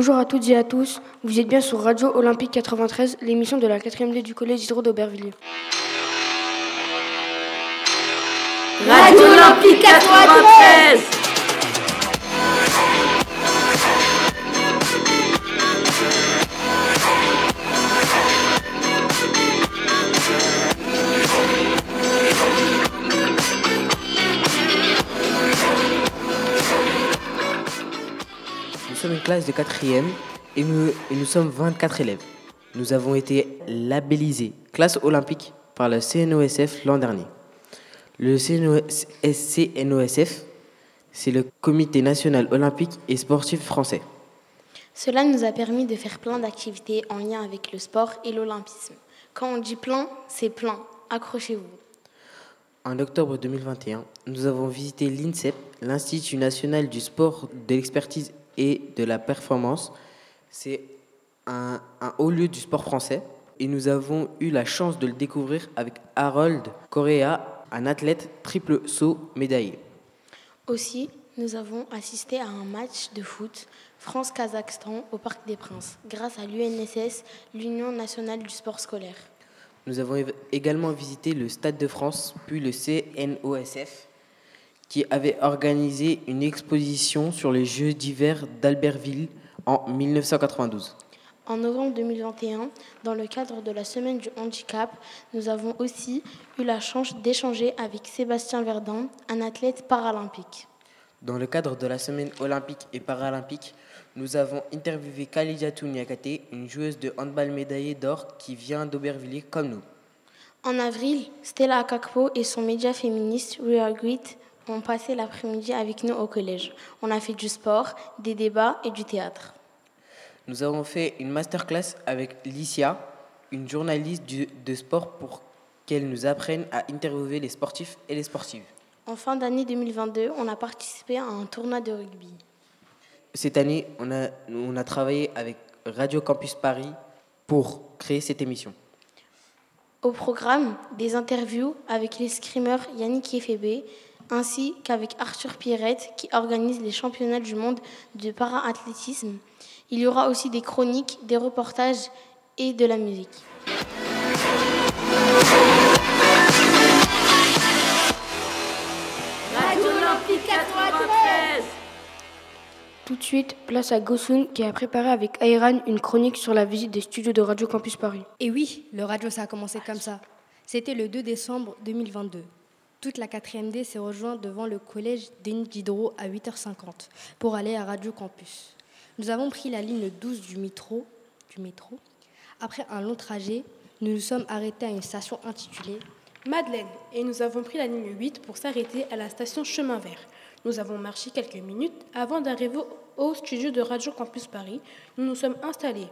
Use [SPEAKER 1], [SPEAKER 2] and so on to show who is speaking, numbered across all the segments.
[SPEAKER 1] Bonjour à toutes et à tous, vous êtes bien sur Radio Olympique 93, l'émission de la 4e D du Collège Hydro d'Aubervilliers.
[SPEAKER 2] Radio Olympique 93
[SPEAKER 3] sommes une classe de 4e et nous, et nous sommes 24 élèves. Nous avons été labellisés classe olympique par le CNOSF l'an dernier. Le CNOSF, c'est le Comité national olympique et sportif français.
[SPEAKER 4] Cela nous a permis de faire plein d'activités en lien avec le sport et l'olympisme. Quand on dit plein, c'est plein. Accrochez-vous.
[SPEAKER 3] En octobre 2021, nous avons visité l'INSEP, l'Institut national du sport, de l'expertise et de la performance. C'est un, un haut lieu du sport français et nous avons eu la chance de le découvrir avec Harold Correa, un athlète triple saut médaillé.
[SPEAKER 4] Aussi, nous avons assisté à un match de foot France-Kazakhstan au Parc des Princes, grâce à l'UNSS, l'Union nationale du sport scolaire.
[SPEAKER 3] Nous avons également visité le Stade de France, puis le CNOSF, qui avait organisé une exposition sur les Jeux d'hiver d'Albertville en 1992.
[SPEAKER 4] En novembre 2021, dans le cadre de la Semaine du handicap, nous avons aussi eu la chance d'échanger avec Sébastien Verdun, un athlète paralympique.
[SPEAKER 3] Dans le cadre de la Semaine olympique et paralympique, nous avou interviewé Khalidiatou Niakate, une joueuse de handball médaillée d'or qui vient d'Aubervilliers comme nous.
[SPEAKER 4] En avril, Stella Akakpo et son média féministe We Are Great ont passé l'après-midi avec nous au collège. On a fait du sport, des débats et du théâtre.
[SPEAKER 3] Nous avons fait une masterclass avec Licia, une journaliste du- de sport pour qu'elle nous apprenne à interviewer les sportifs et les sportives.
[SPEAKER 4] En fin d'année 2022, on a participé à un tournoi de rugby.
[SPEAKER 3] Cette année, on a, on a travaillé avec Radio Campus Paris pour créer cette émission.
[SPEAKER 4] Au programme, des interviews avec les screamers Yannick Efebe, ainsi qu'avec Arthur Pierrette qui organise les championnats du monde de para-athlétisme. Il y aura aussi des chroniques, des reportages et de la musique.
[SPEAKER 2] Radio Olympique 93
[SPEAKER 1] Tout de suite, place à Gosun qui a préparé avec Ayran une chronique sur la visite des studios de Radio Campus Paris.
[SPEAKER 5] Et oui, le radio, ça a commencé comme ça. C'était le 2 décembre 2022. Toute la 4e D s'est rejointe devant le collège Denis Diderot à 8h50 pour aller à Radio Campus. Nous avons pris la ligne 12 du métro. Du métro. Après un long trajet, nous nous sommes arrêtés à une station intitulée
[SPEAKER 6] Madeleine, et nous avons pris la ligne 8 pour s'arrêter à la station Chemin Vert. Nous avons marché quelques minutes avant d'arriver au studio de Radio Campus Paris. Nous nous sommes installés.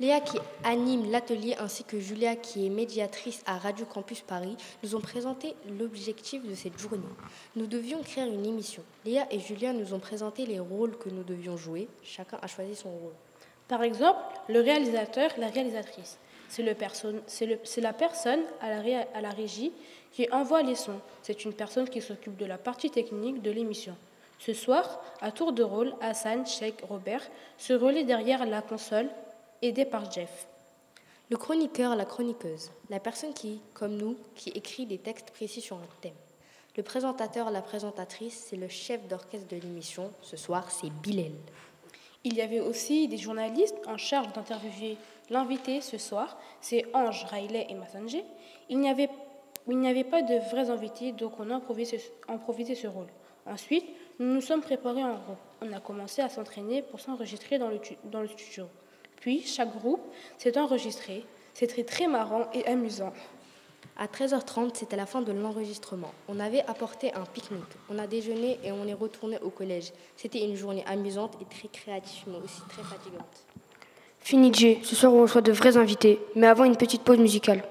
[SPEAKER 5] Léa qui anime l'atelier ainsi que Julia qui est médiatrice à Radio Campus Paris nous ont présenté l'objectif de cette journée. Nous devions créer une émission. Léa et Julia nous ont présenté les rôles que nous devions jouer. Chacun a choisi son rôle.
[SPEAKER 6] Par exemple, le réalisateur, la réalisatrice. C'est la personne à la, ré- à la régie qui envoie les sons. C'est une personne qui s'occupe de la partie technique de l'émission. Ce soir, à tour de rôle, Hassan, Sheikh, Robert se relaient derrière la console, aidés par Jeff.
[SPEAKER 5] Le chroniqueur, la chroniqueuse. La personne qui, comme nous, qui écrit des textes précis sur un thème. Le présentateur, la présentatrice, c'est le chef d'orchestre de l'émission. Ce soir, c'est Bilal.
[SPEAKER 6] Il y avait aussi des journalistes en charge d'interviewer l'invité ce soir, c'est Ange, Riley et Massanger. Il n'y avait, avait pas de vrais invités, donc on a improvisé, improvisé ce rôle. Ensuite, nous nous sommes préparés en groupe. On a commencé à s'entraîner pour s'enregistrer dans le, dans le studio. Puis, chaque groupe s'est enregistré. C'était très marrant et amusant.
[SPEAKER 5] À 13h30, c'était la fin de l'enregistrement. On avait apporté un pique-nique. On a déjeuné et on est retourné au collège. C'était une journée amusante et très créative, mais aussi très fatigante.
[SPEAKER 1] Fini Jay, ce soir on reçoit de vrais invités, mais avant une petite pause musicale.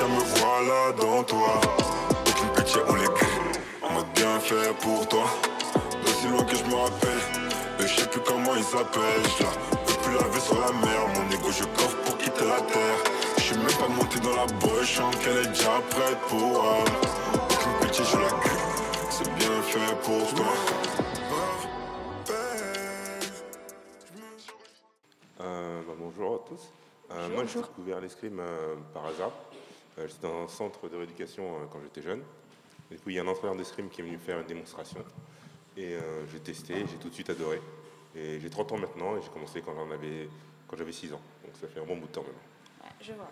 [SPEAKER 7] Tiens me voilà dans toi. Aucune pitié, on les on m'a bien fait pour toi. D'aussi loin que je me rappelle, et je sais plus comment ils s'appellent. Je la veux plus laver sur la mer, mon ego je coffre pour quitter la terre. Je suis même pas monté dans la boîte, je qu'elle est déjà prête pour WAM. Aucune pitié, je la crie, c'est bien fait pour toi.
[SPEAKER 8] Euh, bah, bonjour à tous. Euh, moi, j'ai découvert l'escrime euh, par hasard. Euh, J'étais dans un centre de rééducation euh, quand j'étais jeune. Et puis, il y a un entraîneur d'escrime qui est venu faire une démonstration. Et euh, j'ai testé, j'ai tout de suite adoré. Et j'ai 30 ans maintenant et j'ai commencé quand j'avais 6 ans. Donc ça fait un bon bout de temps maintenant.
[SPEAKER 9] Je vois.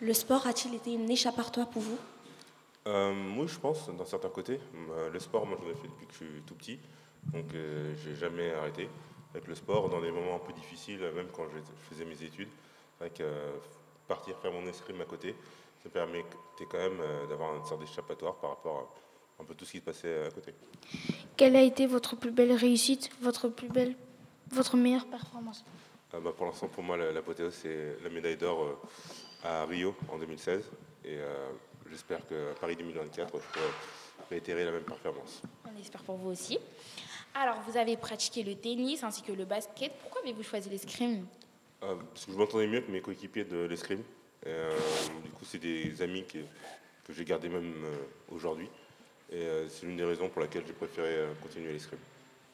[SPEAKER 9] Le sport a-t-il été une échappatoire pour vous?
[SPEAKER 8] Euh, moi, je pense, d'un certain côté, euh, le sport, moi, j'en ai fait depuis que je suis tout petit, donc euh, j'ai jamais arrêté. Avec le sport, dans des moments un peu difficiles, même quand je, faisais mes études, c'est vrai que euh, partir faire mon escrime à côté, ça permettait quand même euh, d'avoir une sorte d'échappatoire par rapport à un peu tout ce qui se passait à côté.
[SPEAKER 1] Quelle a été votre plus belle réussite, votre plus belle, votre meilleure performance?
[SPEAKER 8] Euh, bah, pour l'instant, pour moi, la- l'apothéose, c'est la médaille d'or euh, à Rio en 2016, et euh, j'espère qu'à Paris 2024, je pourrai réitérer la même performance.
[SPEAKER 9] On espère pour vous aussi. Alors, vous avez pratiqué le tennis ainsi que le basket. Pourquoi avez-vous choisi l'escrime?
[SPEAKER 8] Euh, parce que je m'entendais mieux que mes coéquipiers de l'escrime. Euh, du coup, c'est des amis que, que j'ai gardés même euh, aujourd'hui. Et c'est l'une des raisons pour laquelle j'ai préféré continuer l'escrime.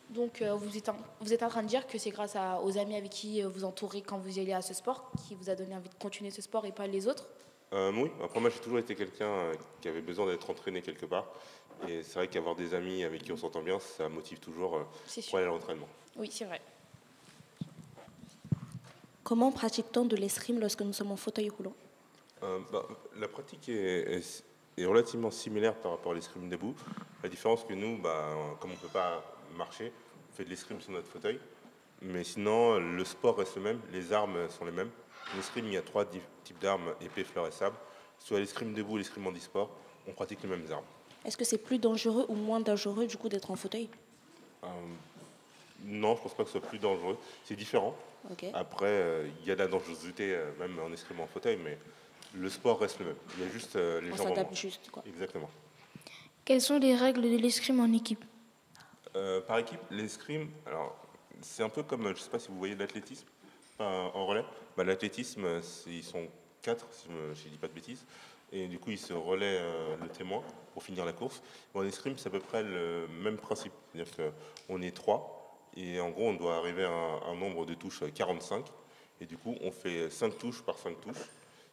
[SPEAKER 9] Donc, vous, êtes en, vous êtes en train de dire que c'est grâce à- aux amis avec qui vous entourez quand vous allez à ce sport qui vous a donné envie de continuer ce sport et pas les autres?
[SPEAKER 8] Euh, oui, après moi j'ai toujours été quelqu'un qui avait besoin d'être entraîné quelque part. Et c'est vrai qu'avoir des amis avec qui on s'entend bien, ça motive toujours pour aller à l'entraînement.
[SPEAKER 9] Oui, c'est vrai.
[SPEAKER 4] Comment pratique-t-on de l'escrime lorsque nous sommes en fauteuil roulant?
[SPEAKER 8] Euh, bah, la pratique est, est- est relativement similaire par rapport à l'escrime debout. La différence que nous, bah, comme on ne peut pas marcher, on fait de l'escrime sur notre fauteuil. Mais sinon, le sport reste le même, les armes sont les mêmes. L'escrime, il y a trois types d'armes, épée, fleur et sable. Soit l'escrime debout ou l'escrime en e-sport, on pratique les mêmes armes.
[SPEAKER 4] Est-ce que c'est plus dangereux ou moins dangereux du coup d'être en fauteuil?
[SPEAKER 8] Euh, non, je pense pas que ce soit plus dangereux. C'est différent. Après, euh, il y a de la dangerosité, euh, même en escrime en fauteuil, mais le sport reste le même. Il y a juste euh, les
[SPEAKER 4] On
[SPEAKER 8] jambes en
[SPEAKER 4] s'adapte juste quoi.
[SPEAKER 8] Exactement.
[SPEAKER 1] Quelles sont les règles de l'escrime en équipe
[SPEAKER 8] Euh, par équipe, l'escrime, alors c'est un peu comme, je ne sais pas si vous voyez l'athlétisme en relais. Bah, L'athlétisme, ils sont quatre, si je ne dis pas de bêtises, et du coup ils se relaient euh, le témoin pour finir la course. En escrime, c'est à peu près le même principe, c'est-à-dire qu'on est trois, et en gros on doit arriver à un, un nombre de touches euh, 45, et du coup on fait 5 touches par 5 touches,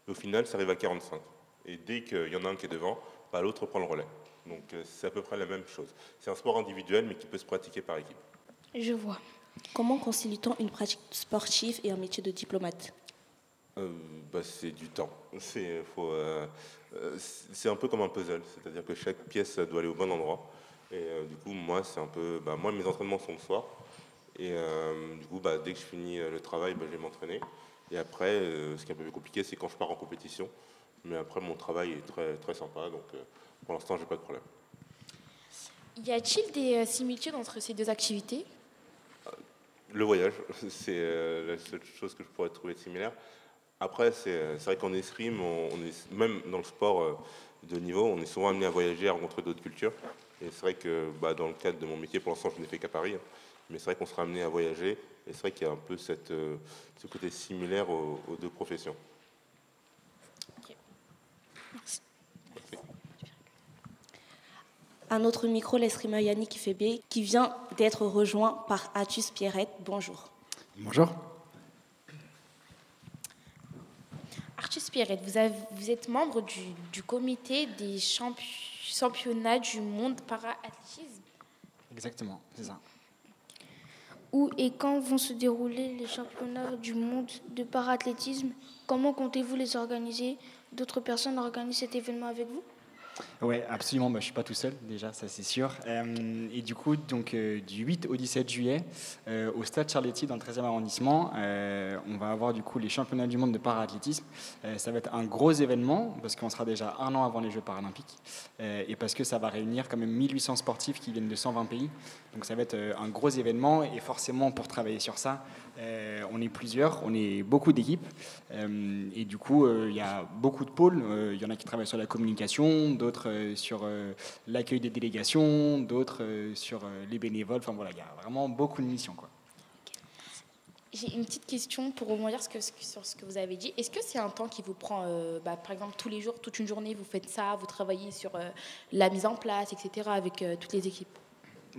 [SPEAKER 8] et au final ça arrive à 45. Et dès qu'il y en a un qui est devant, bah, l'autre prend le relais. Donc euh, c'est à peu près la même chose. C'est un sport individuel, mais qui peut se pratiquer par équipe.
[SPEAKER 1] Je vois.
[SPEAKER 4] Comment concilie-t-on une pratique sportive et un métier de diplomate?
[SPEAKER 8] Euh, bah, c'est du temps. C'est euh, euh, un peu comme un puzzle, c'est-à-dire que chaque pièce doit aller au bon endroit. Et euh, du coup, moi, c'est un peu, bah, moi, mes entraînements sont le soir. Et euh, du coup, bah, dès que je finis euh, le travail, bah, je vais m'entraîner. Et après, euh, ce qui est un peu plus compliqué, c'est quand je pars en compétition. Mais après, mon travail est très, très sympa, donc pour l'instant, j'ai pas de problème.
[SPEAKER 9] Y a-t-il des similitudes entre ces deux activités?
[SPEAKER 8] Le voyage, c'est la seule chose que je pourrais trouver similaire. Après, c'est vrai qu'en escrime, on, est, même dans le sport de niveau, on est souvent amené à voyager, à rencontrer d'autres cultures. Et c'est vrai que bah, dans le cadre de mon métier, pour l'instant, je n'ai fait qu'à Paris. hein. Mais c'est vrai qu'on sera amené à voyager. Et c'est vrai qu'il y a un peu cette, euh, ce côté similaire aux, aux deux professions.
[SPEAKER 9] Merci.
[SPEAKER 4] À notre micro, l'escrimeur Yannick Ifebe, qui vient d'être rejoint par Atus Pierrette. Bonjour.
[SPEAKER 10] Bonjour.
[SPEAKER 9] Artus Pierrette, vous, avez- vous êtes membre du, du comité des champi- championnats du monde para-athlétisme.
[SPEAKER 10] Exactement, c'est ça.
[SPEAKER 1] Où et quand vont se dérouler les championnats du monde de paraathlétisme? Comment comptez-vous les organiser? D'autres personnes organisent cet événement avec vous?
[SPEAKER 10] Oui, absolument. Bah, je ne suis pas tout seul, déjà, ça c'est sûr. Euh, et du coup, donc, euh, du 8 au 17 juillet, euh, au Stade Charletti, dans le 13e arrondissement, on va avoir du coup les championnats du monde de paraathlétisme. Ça va être un gros événement, parce qu'on sera déjà un an avant les Jeux paralympiques, et parce que ça va réunir quand même 1800 sportifs qui viennent de 120 pays. Donc ça va être un gros événement et forcément pour travailler sur ça, euh, on est plusieurs, on est beaucoup d'équipes euh, et du coup il y a beaucoup de pôles. Il y en a qui travaillent sur la communication, d'autres sur l'accueil des délégations, d'autres sur les bénévoles. Enfin voilà, il y a vraiment beaucoup de missions quoi.
[SPEAKER 9] J'ai une petite question pour rebondir sur ce que vous avez dit. Est-ce que c'est un temps qui vous prend, bah, par exemple, tous les jours, toute une journée, vous faites ça, vous travaillez sur la mise en place, etc., avec toutes les équipes?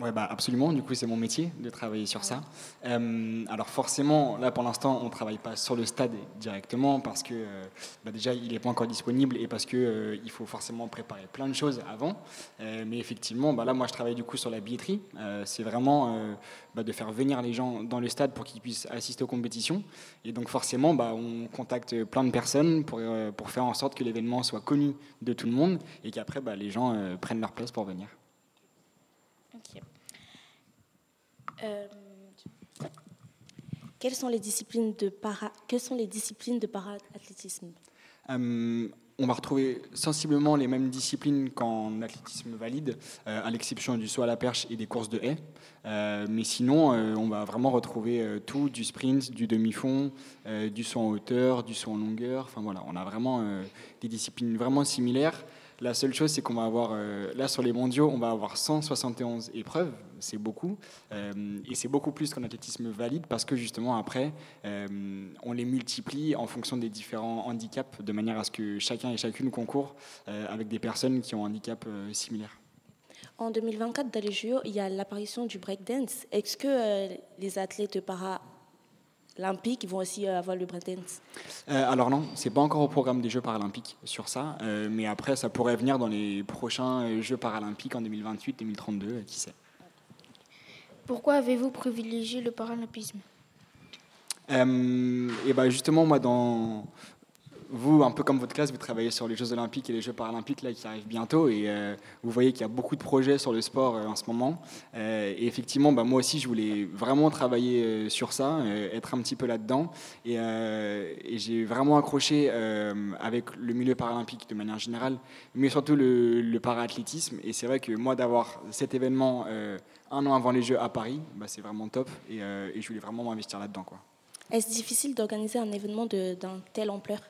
[SPEAKER 10] Oui, bah, absolument. Du coup, c'est mon métier de travailler sur ça. Euh, alors forcément, là pour l'instant, on ne travaille pas sur le stade directement parce que euh, bah, déjà, il n'est pas encore disponible et parce qu'il euh, il faut forcément préparer plein de choses avant. mais effectivement, bah, là, moi, je travaille du coup sur la billetterie. c'est vraiment bah, de faire venir les gens dans le stade pour qu'ils puissent assister aux compétitions. Et donc forcément, on contacte plein de personnes pour, pour faire en sorte que l'événement soit connu de tout le monde et qu'après, les gens prennent leur place pour venir.
[SPEAKER 4] Euh, quelles sont les disciplines de para Quelles sont les disciplines de para-athlétisme?
[SPEAKER 10] Euh, on va retrouver sensiblement les mêmes disciplines qu'en athlétisme valide, euh, à l'exception du saut à la perche et des courses de haies. mais sinon, on va vraiment retrouver tout, du sprint, du demi-fond, du saut en hauteur, du saut en longueur. Enfin voilà, on a vraiment des disciplines vraiment similaires. La seule chose, c'est qu'on va avoir, euh, là sur les mondiaux, on va avoir 171 épreuves, c'est beaucoup, euh, et c'est beaucoup plus qu'en athlétisme valide parce que justement après, euh, on les multiplie en fonction des différents handicaps de manière à ce que chacun et chacune concourt avec des personnes qui ont un handicap similaire.
[SPEAKER 4] En 2024, dans les JO, il y a l'apparition du breakdance. Est-ce que les athlètes para olympiques vont aussi euh, avoir le breakdance
[SPEAKER 10] euh, Alors non, c'est pas encore au programme des Jeux paralympiques sur ça, euh, mais après ça pourrait venir dans les prochains Jeux paralympiques en 2028, 2032, qui sait.
[SPEAKER 1] Pourquoi avez-vous privilégié le paralympisme?
[SPEAKER 10] Et ben justement, moi, dans, vous, un peu comme votre classe, vous travaillez sur les Jeux Olympiques et les Jeux Paralympiques là, qui arrivent bientôt. Et euh, vous voyez qu'il y a beaucoup de projets sur le sport euh, en ce moment. Euh, et effectivement, bah, moi aussi, je voulais vraiment travailler sur ça, être un petit peu là-dedans. Et, j'ai vraiment accroché avec le milieu paralympique de manière générale, mais surtout le, le paraathlétisme. Et c'est vrai que moi, d'avoir cet événement un an avant les Jeux à Paris, bah, c'est vraiment top. Et, et, je voulais vraiment m'investir là-dedans.
[SPEAKER 4] Est-ce difficile d'organiser un événement d'un telle ampleur?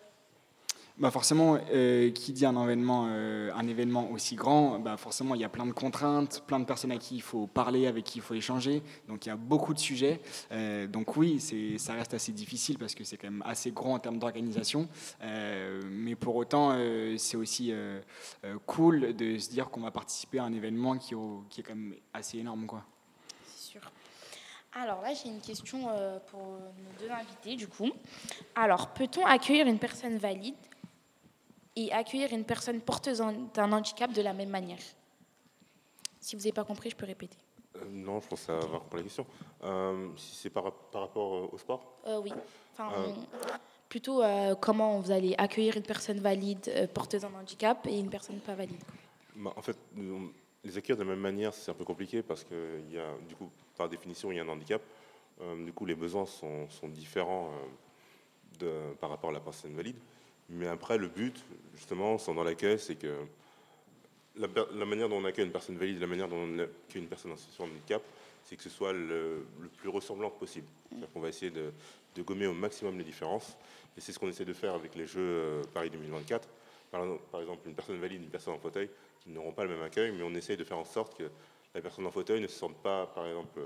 [SPEAKER 10] Bah forcément, euh, qui dit un événement, euh, un événement aussi grand, bah forcément il y a plein de contraintes, plein de personnes à qui il faut parler, avec qui il faut échanger. Donc il y a beaucoup de sujets. Euh, donc oui, ça reste assez difficile parce que c'est quand même assez grand en termes d'organisation. mais pour autant, c'est aussi cool de se dire qu'on va participer à un événement qui, qui est quand même assez énorme.
[SPEAKER 9] C'est sûr. Alors là, j'ai une question pour nos deux invités, du coup. Alors, peut-on accueillir une personne valide et accueillir une personne porteuse d'un handicap de la même manière Si vous n'avez pas compris, je peux répéter.
[SPEAKER 8] Euh, non, je pense que ça va répondre la question. Euh, si c'est par, par, rapport euh, au sport?
[SPEAKER 9] Oui. Enfin, plutôt comment vous allez accueillir une personne valide porteuse d'un handicap et une personne pas valide
[SPEAKER 8] bah, En fait, les accueillir de la même manière, c'est un peu compliqué parce que, y a, du coup, par définition, il y a un handicap. du coup, les besoins sont, sont différents de, par rapport à la personne valide. Mais après, le but, justement, sans dans l'accueil, c'est que la, manière dont on accueille une personne valide, la manière dont on accueille une personne en situation de handicap, c'est que ce soit le, plus ressemblant possible. C'est-à-dire va essayer de, gommer au maximum les différences. Et c'est ce qu'on essaie de faire avec les Jeux euh, Paris 2024. Par, par, exemple, une personne valide, une personne en fauteuil, qui n'auront pas le même accueil, mais on essaie de faire en sorte que la personne en fauteuil ne se sente pas, par exemple,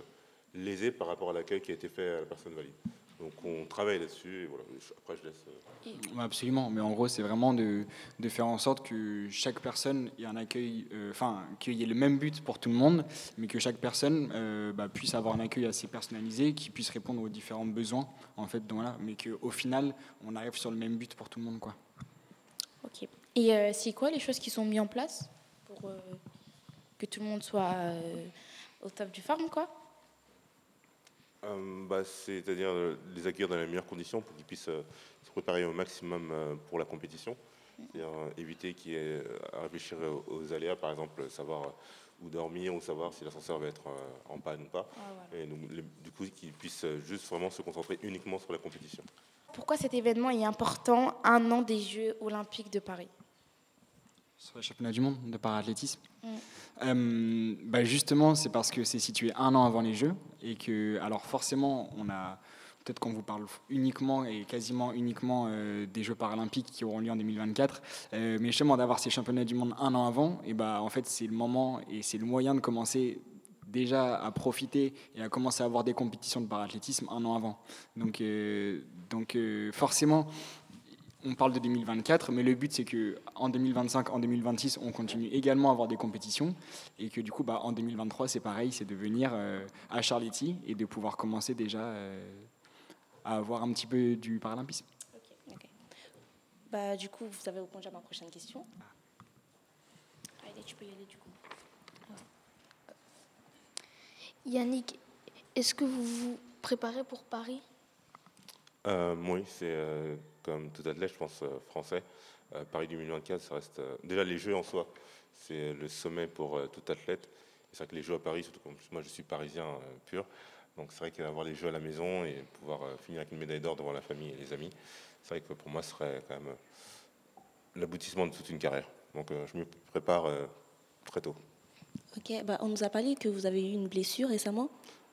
[SPEAKER 8] lésée par rapport à l'accueil qui a été fait à la personne valide. Donc on travaille là-dessus et voilà. Après je laisse.
[SPEAKER 10] Euh, absolument, mais en gros c'est vraiment de, de, faire en sorte que chaque personne ait un accueil, euh, enfin qu'il y ait le même but pour tout le monde, mais que chaque personne euh, bah, puisse avoir un accueil assez personnalisé, qui puisse répondre aux différents besoins en fait, donc, voilà, mais qu'au final on arrive sur le même but pour tout le monde quoi.
[SPEAKER 9] Ok. Et c'est quoi les choses qui sont mises en place pour que tout le monde soit au top du farm quoi?
[SPEAKER 8] Euh, bah, C'est-à-dire les accueillir dans les meilleures conditions pour qu'ils puissent euh, se préparer au maximum euh, pour la compétition. C'est-à-dire éviter qu'il y ait à réfléchir aux aléas, par exemple, savoir où dormir ou savoir si l'ascenseur va être en panne ou pas. Ah, Et du coup, qu'ils puissent juste vraiment se concentrer uniquement sur la compétition.
[SPEAKER 9] Pourquoi cet événement est important un an des Jeux olympiques de Paris?
[SPEAKER 10] Sur les championnats du monde de parathlétisme
[SPEAKER 9] Mm.
[SPEAKER 10] Euh, bah Justement, c'est parce que c'est situé un an avant les Jeux et que, alors forcément, on a. Peut-être qu'on vous parle uniquement et quasiment uniquement euh, des Jeux paralympiques qui auront lieu en 2024, euh, mais justement d'avoir ces championnats du monde un an avant, et bah en fait c'est le moment et c'est le moyen de commencer déjà à profiter et à commencer à avoir des compétitions de parathlétisme un an avant. Donc, donc forcément, on parle de 2024, mais le but c'est que en 2025, en 2026, on continue également à avoir des compétitions et que du coup, bah, en 2023, c'est pareil, c'est de venir euh, à Charletti et de pouvoir commencer déjà euh, à avoir un petit peu du paralympisme.
[SPEAKER 9] Bah, du coup, vous avez répondu à ma prochaine question. Allez, tu peux y aller du coup.
[SPEAKER 1] Yannick, est-ce que vous vous préparez pour Paris?
[SPEAKER 8] Euh, oui, c'est euh, comme tout athlète, je pense, euh, français. Euh, Paris 2024, ça reste. euh, déjà, les Jeux en soi, c'est le sommet pour tout athlète. C'est vrai que les Jeux à Paris, surtout comme moi, je suis parisien pur. Donc, c'est vrai qu'avoir les Jeux à la maison et pouvoir finir avec une médaille d'or devant la famille et les amis, c'est vrai que pour moi, ce serait quand même l'aboutissement de toute une carrière. Donc, je me prépare très tôt.
[SPEAKER 11] Ok, bah, on nous a parlé que vous avez eu une blessure récemment?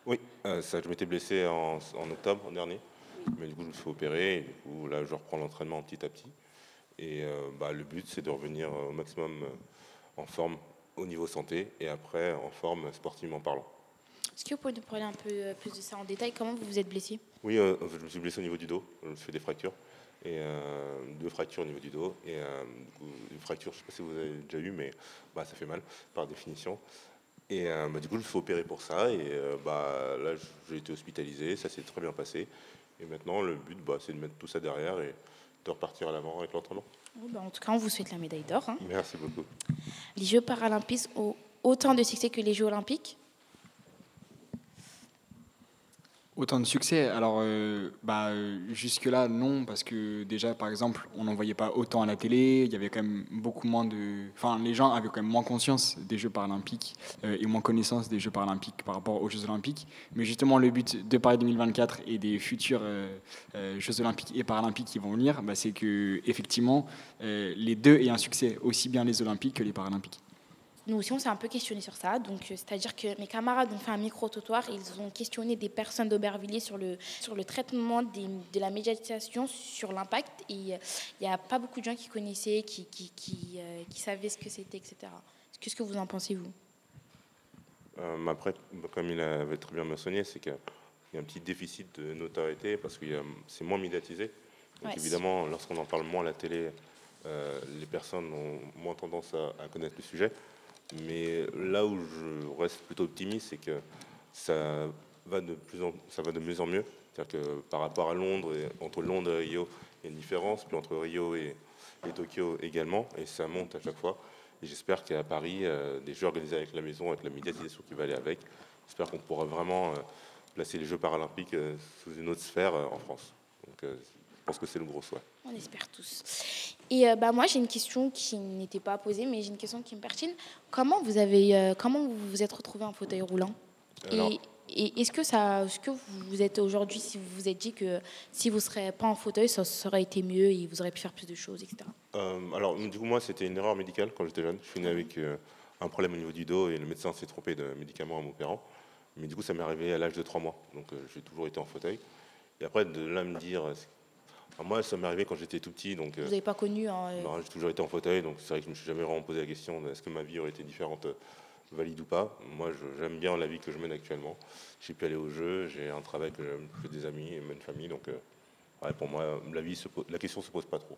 [SPEAKER 8] Oui, euh, ça, je m'étais blessé en, en octobre dernier, mais du coup je me suis opéré, et du coup là je reprends l'entraînement petit à petit. Et euh, bah, le but c'est de revenir euh, au maximum euh, en forme au niveau santé et après en forme sportivement parlant.
[SPEAKER 9] Est-ce que vous pouvez nous parler un peu plus de ça en détail? Comment vous vous êtes blessé?
[SPEAKER 8] Oui, euh, je me suis blessé au niveau du dos, je me suis fait des fractures, et euh, deux fractures au niveau du dos, et du coup, une fracture, je ne sais pas si vous avez déjà eu, mais bah, ça fait mal par définition. Et bah, du coup, je me suis opéré pour ça, et bah, là, j'ai été hospitalisé, ça s'est très bien passé. Et maintenant, le but, bah, c'est de mettre tout ça derrière et de repartir à l'avant avec l'entraînement.
[SPEAKER 9] Bah, En tout cas, on vous souhaite la médaille d'or. hein.
[SPEAKER 8] Merci beaucoup.
[SPEAKER 9] Les Jeux paralympiques ont autant de succès que les Jeux olympiques
[SPEAKER 10] Autant de succès Alors, euh, bah, euh, jusque-là, non, parce que déjà, par exemple, on n'en voyait pas autant à la télé, il y avait quand même beaucoup moins de. Enfin, les gens avaient quand même moins conscience des Jeux paralympiques euh, et moins connaissance des Jeux paralympiques par rapport aux Jeux olympiques. Mais justement, le but de Paris 2024 et des futurs Jeux olympiques et paralympiques qui vont venir, bah, c'est que, effectivement, les deux aient un succès, aussi bien les olympiques que les paralympiques.
[SPEAKER 9] Nous aussi, on s'est un peu questionné sur ça. Donc, euh, c'est-à-dire que mes camarades ont fait un micro-trottoir ils ont questionné des personnes d'Aubervilliers sur le, sur le traitement des- de la médiatisation sur l'impact. Et euh, il n'y a pas beaucoup de gens qui connaissaient, qui, qui, qui, euh, qui savaient ce que c'était, etc. Qu'est-ce que vous en pensez, vous?
[SPEAKER 8] Après, comme il avait très bien mentionné, c'est qu'il y a un petit déficit de notoriété parce que c'est moins médiatisé. Donc
[SPEAKER 9] Ouais,
[SPEAKER 8] évidemment, lorsqu'on en parle moins à la télé, euh, les personnes ont moins tendance à, à connaître le sujet. Mais là où je reste plutôt optimiste, c'est que ça va de mieux en mieux. C'est-à-dire que par rapport à Londres, et entre Londres et Rio, il y a une différence, puis entre Rio et, Tokyo également, et ça monte à chaque fois. Et j'espère qu'à Paris, euh, des jeux organisés avec la maison, avec la médiatisation qui va aller avec, j'espère qu'on pourra vraiment euh, placer les Jeux paralympiques euh, sous une autre sphère en France. Donc je pense que c'est le gros souhait.
[SPEAKER 9] On espère tous. Et euh, bah, moi, j'ai une question qui n'était pas posée, mais j'ai une question qui me pertine. Comment vous avez, euh, comment vous vous êtes retrouvé en fauteuil roulant?
[SPEAKER 8] Alors-
[SPEAKER 9] Et, et est-ce que ça, est-ce que vous êtes aujourd'hui, si vous vous êtes dit que si vous ne serez pas en fauteuil, ça, ça aurait été mieux et vous auriez pu faire plus de choses, etc.
[SPEAKER 8] Euh, alors, du coup, moi, c'était une erreur médicale quand j'étais jeune. Je suis né avec euh, un problème au niveau du dos et le médecin s'est trompé de médicaments en m'opérant. Mais du coup, ça m'est arrivé à l'âge de 3 mois. Donc, j'ai toujours été en fauteuil. Et après, de là me dire. Moi, ça m'est arrivé quand j'étais tout petit. Donc, euh,
[SPEAKER 9] Vous n'avez pas connu. hein, euh,
[SPEAKER 8] non, j'ai toujours été en fauteuil. Donc, c'est vrai que je me suis jamais vraiment posé la question est-ce que ma vie aurait été différente, euh, valide ou pas. Moi, je- j'aime bien la vie que je mène actuellement. J'ai pu aller au jeu, j'ai un travail que j'aime, j'ai des amis, et une famille. Donc, ouais, pour moi, la, vie se pose- la question ne se pose pas trop.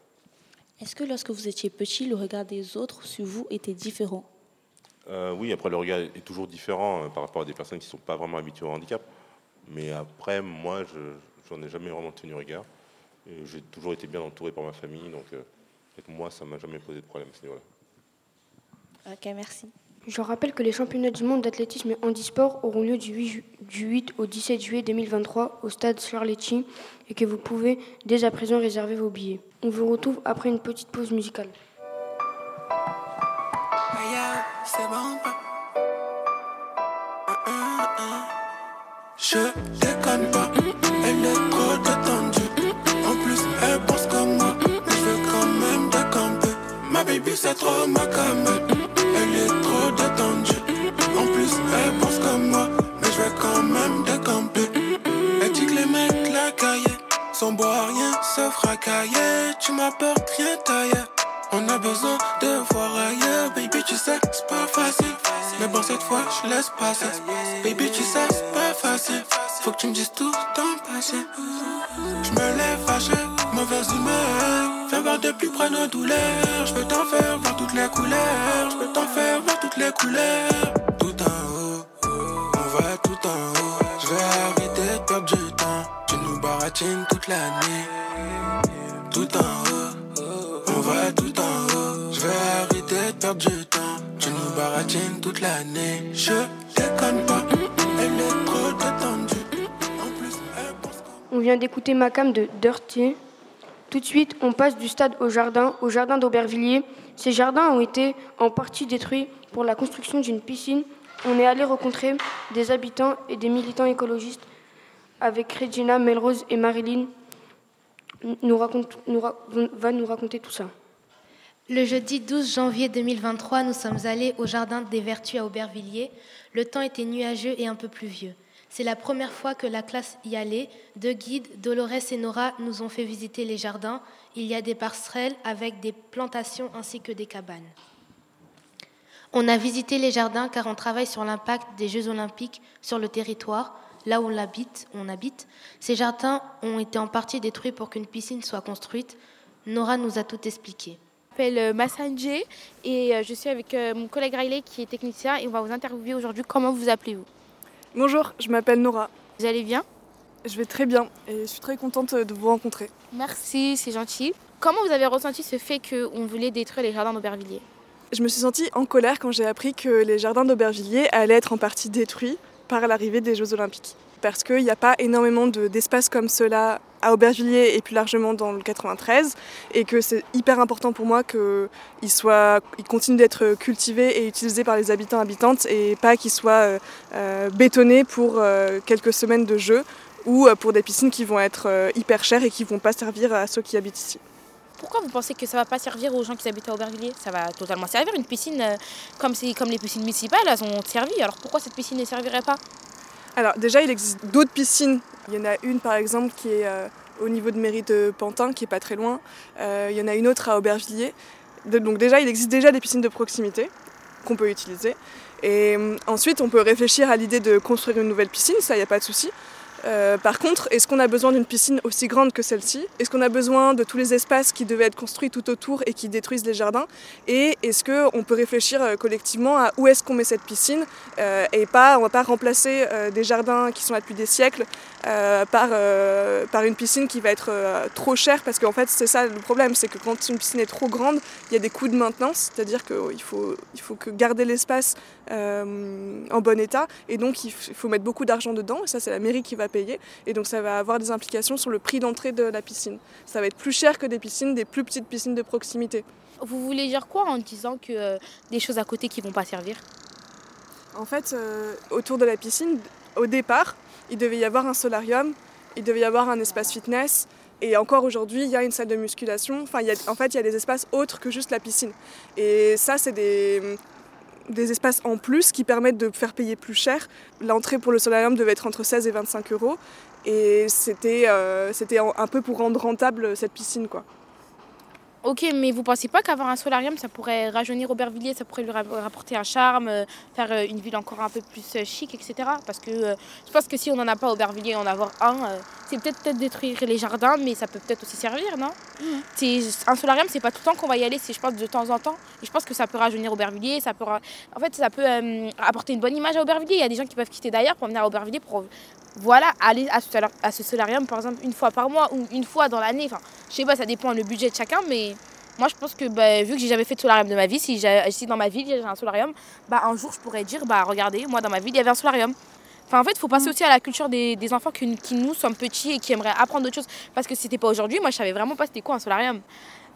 [SPEAKER 11] Est-ce que lorsque vous étiez petit, le regard des autres sur vous était différent?
[SPEAKER 8] Euh, oui, après le regard est toujours différent par rapport à des personnes qui ne sont pas vraiment habituées au handicap. Mais après, moi, je n'en ai jamais vraiment tenu regard. J'ai toujours été bien entouré par ma famille, donc euh, avec moi, ça m'a jamais posé de problème à ce niveau-là.
[SPEAKER 11] Ok, merci.
[SPEAKER 12] Je rappelle que les championnats du monde d'athlétisme et handisport auront lieu du 8, ju- du 8 au 17 juillet 2023 au stade Charletti et que vous pouvez dès à présent réserver vos billets. On vous retrouve après une petite pause musicale.
[SPEAKER 13] Aïe, c'est bon. Hum, hum, hum. Je déconne pas, elle est trop détendue. Elle pense comme moi, mais je veux quand même décamper. Ma baby, c'est trop ma. Elle est trop détendue. En plus, elle pense comme moi, mais je vais quand même décamper. Elle dit que les mecs la cahier, sans boire rien, se fracailler. Tu m'apportes rien taillé. On a besoin de voir ailleurs, baby, tu sais, c'est pas facile. Mais bon, cette fois, je laisse passer. Baby, tu sais, c'est pas facile. Faut que tu me dises tout ton passé. Je me lève fâché, mauvaise humeur. Viens voir de plus près nos douleurs. Je peux t'en faire voir toutes les couleurs. Je peux t'en faire voir toutes les couleurs. Tout en haut, on va tout en haut. Je vais arrêter de perdre du temps. Tu nous baratines toute la nuit. Tout en haut, on va tout en haut. Je vais arrêter de perdre du temps. Tu nous baratines toute l'année. Je déconne pas,
[SPEAKER 12] vient d'écouter Macam de Dirty. Tout de suite, on passe du stade au jardin, au jardin d'Aubervilliers. Ces jardins ont été en partie détruits pour la construction d'une piscine. On est allé rencontrer des habitants et des militants écologistes avec Regina, Melrose et Marilyn. Nous va nous raconter tout ça.
[SPEAKER 5] Le jeudi 12 janvier 2023, nous sommes allés au Jardin des Vertus à Aubervilliers. Le temps était nuageux et un peu pluvieux. C'est la première fois que la classe y allait. Deux guides, Dolores et Nora, nous ont fait visiter les jardins. Il y a des passerelles avec des plantations ainsi que des cabanes. On a visité les jardins car on travaille sur l'impact des Jeux olympiques sur le territoire, là où on habite. Ces jardins ont été en partie détruits pour qu'une piscine soit construite. Nora nous a tout expliqué.
[SPEAKER 9] Je m'appelle euh, Massanjé et euh, je suis avec euh, mon collègue Riley qui est technicien et on va vous interviewer aujourd'hui. Comment vous appelez-vous?
[SPEAKER 14] Bonjour, je m'appelle Nora.
[SPEAKER 9] Vous allez bien?
[SPEAKER 14] Je vais très bien et je suis très contente de vous rencontrer.
[SPEAKER 9] Merci, c'est gentil. Comment vous avez ressenti ce fait qu'on voulait détruire les jardins d'Aubervilliers?
[SPEAKER 14] Je me suis sentie en colère quand j'ai appris que les jardins d'Aubervilliers allaient être en partie détruits par l'arrivée des Jeux Olympiques. Parce qu'il n'y a pas énormément de- d'espace comme cela à Aubervilliers et plus largement dans le 93 et que c'est hyper important pour moi qu'ils soient, ils continuent d'être cultivés et utilisés par les habitants habitantes et pas qu'ils soient euh, euh, bétonnés pour euh, quelques semaines de jeu ou euh, pour des piscines qui vont être euh, hyper chères et qui vont pas servir à ceux qui habitent ici.
[SPEAKER 9] Pourquoi vous pensez que ça va pas servir aux gens qui habitent à Aubervilliers? Ça va totalement servir. Une piscine, comme, comme les piscines municipales, elles ont servi. Alors pourquoi cette piscine ne servirait pas?
[SPEAKER 14] Alors déjà, il existe d'autres piscines. Il y en a une par exemple qui est euh, au niveau de mairie de Pantin, qui est pas très loin. Euh, il y en a une autre à Aubervilliers. Donc déjà, il existe déjà des piscines de proximité qu'on peut utiliser. Et hum, ensuite, on peut réfléchir à l'idée de construire une nouvelle piscine, ça, il n'y a pas de souci. Euh, par contre, est-ce qu'on a besoin d'une piscine aussi grande que celle-ci? Est-ce qu'on a besoin de tous les espaces qui devaient être construits tout autour et qui détruisent les jardins? Et est-ce qu'on peut réfléchir euh, collectivement à où est-ce qu'on met cette piscine Euh, et pas, on va pas remplacer des jardins qui sont là depuis des siècles par, par une piscine qui va être trop chère? Parce qu'en fait c'est ça le problème, c'est que quand une piscine est trop grande, il y a des coûts de maintenance, c'est-à-dire qu'il faut, il garder l'espace en bon état et donc il faut mettre beaucoup d'argent dedans et ça c'est la mairie qui va payer et donc ça va avoir des implications sur le prix d'entrée de la piscine. Ça va être plus cher que des piscines, des plus petites piscines de proximité.
[SPEAKER 9] Vous voulez dire quoi en disant que euh, des choses à côté qui vont pas servir?
[SPEAKER 14] En fait, euh, autour de la piscine, au départ, il devait y avoir un solarium, il devait y avoir un espace fitness, et encore aujourd'hui, il y a une salle de musculation. Enfin, il y a- en fait, il y a des espaces autres que juste la piscine. Et ça, c'est des, des espaces en plus qui permettent de faire payer plus cher. L'entrée pour le solarium devait être entre 16 et 25 euros, et c'était euh, un peu pour rendre rentable cette piscine, quoi.
[SPEAKER 9] Ok, mais vous pensez pas qu'avoir un solarium, ça pourrait rajeunir Aubervilliers, ça pourrait lui ra- rapporter un charme, euh, faire euh, une ville encore un peu plus euh, chic, etc. Parce que je pense que si on n'en a pas Aubervilliers, en avoir un, c'est peut-être peut-être détruire les jardins, mais ça peut peut-être aussi servir, non? C'est Un solarium, c'est pas tout le temps qu'on va y aller, c'est je pense de temps en temps. Et je pense que ça peut rajeunir Aubervilliers, ça peut, en fait, ça peut apporter une bonne image à Aubervilliers. Il y a des gens qui peuvent quitter d'ailleurs pour venir à Aubervilliers pour voilà, aller à ce, solar- à ce solarium par exemple une fois par mois ou une fois dans l'année. Enfin, je sais pas, ça dépend le budget de chacun, mais moi je pense que bah, vu que j'ai jamais fait de solarium de ma vie, si, si dans ma ville j'ai un solarium, bah, un jour je pourrais dire bah regardez, moi dans ma ville il y avait un solarium. Enfin, en fait, il faut passer aussi à la culture des, des enfants qui, qui nous sommes petits et qui aimeraient apprendre d'autres choses. Parce que c'était pas aujourd'hui, moi je savais vraiment pas c'était quoi un solarium.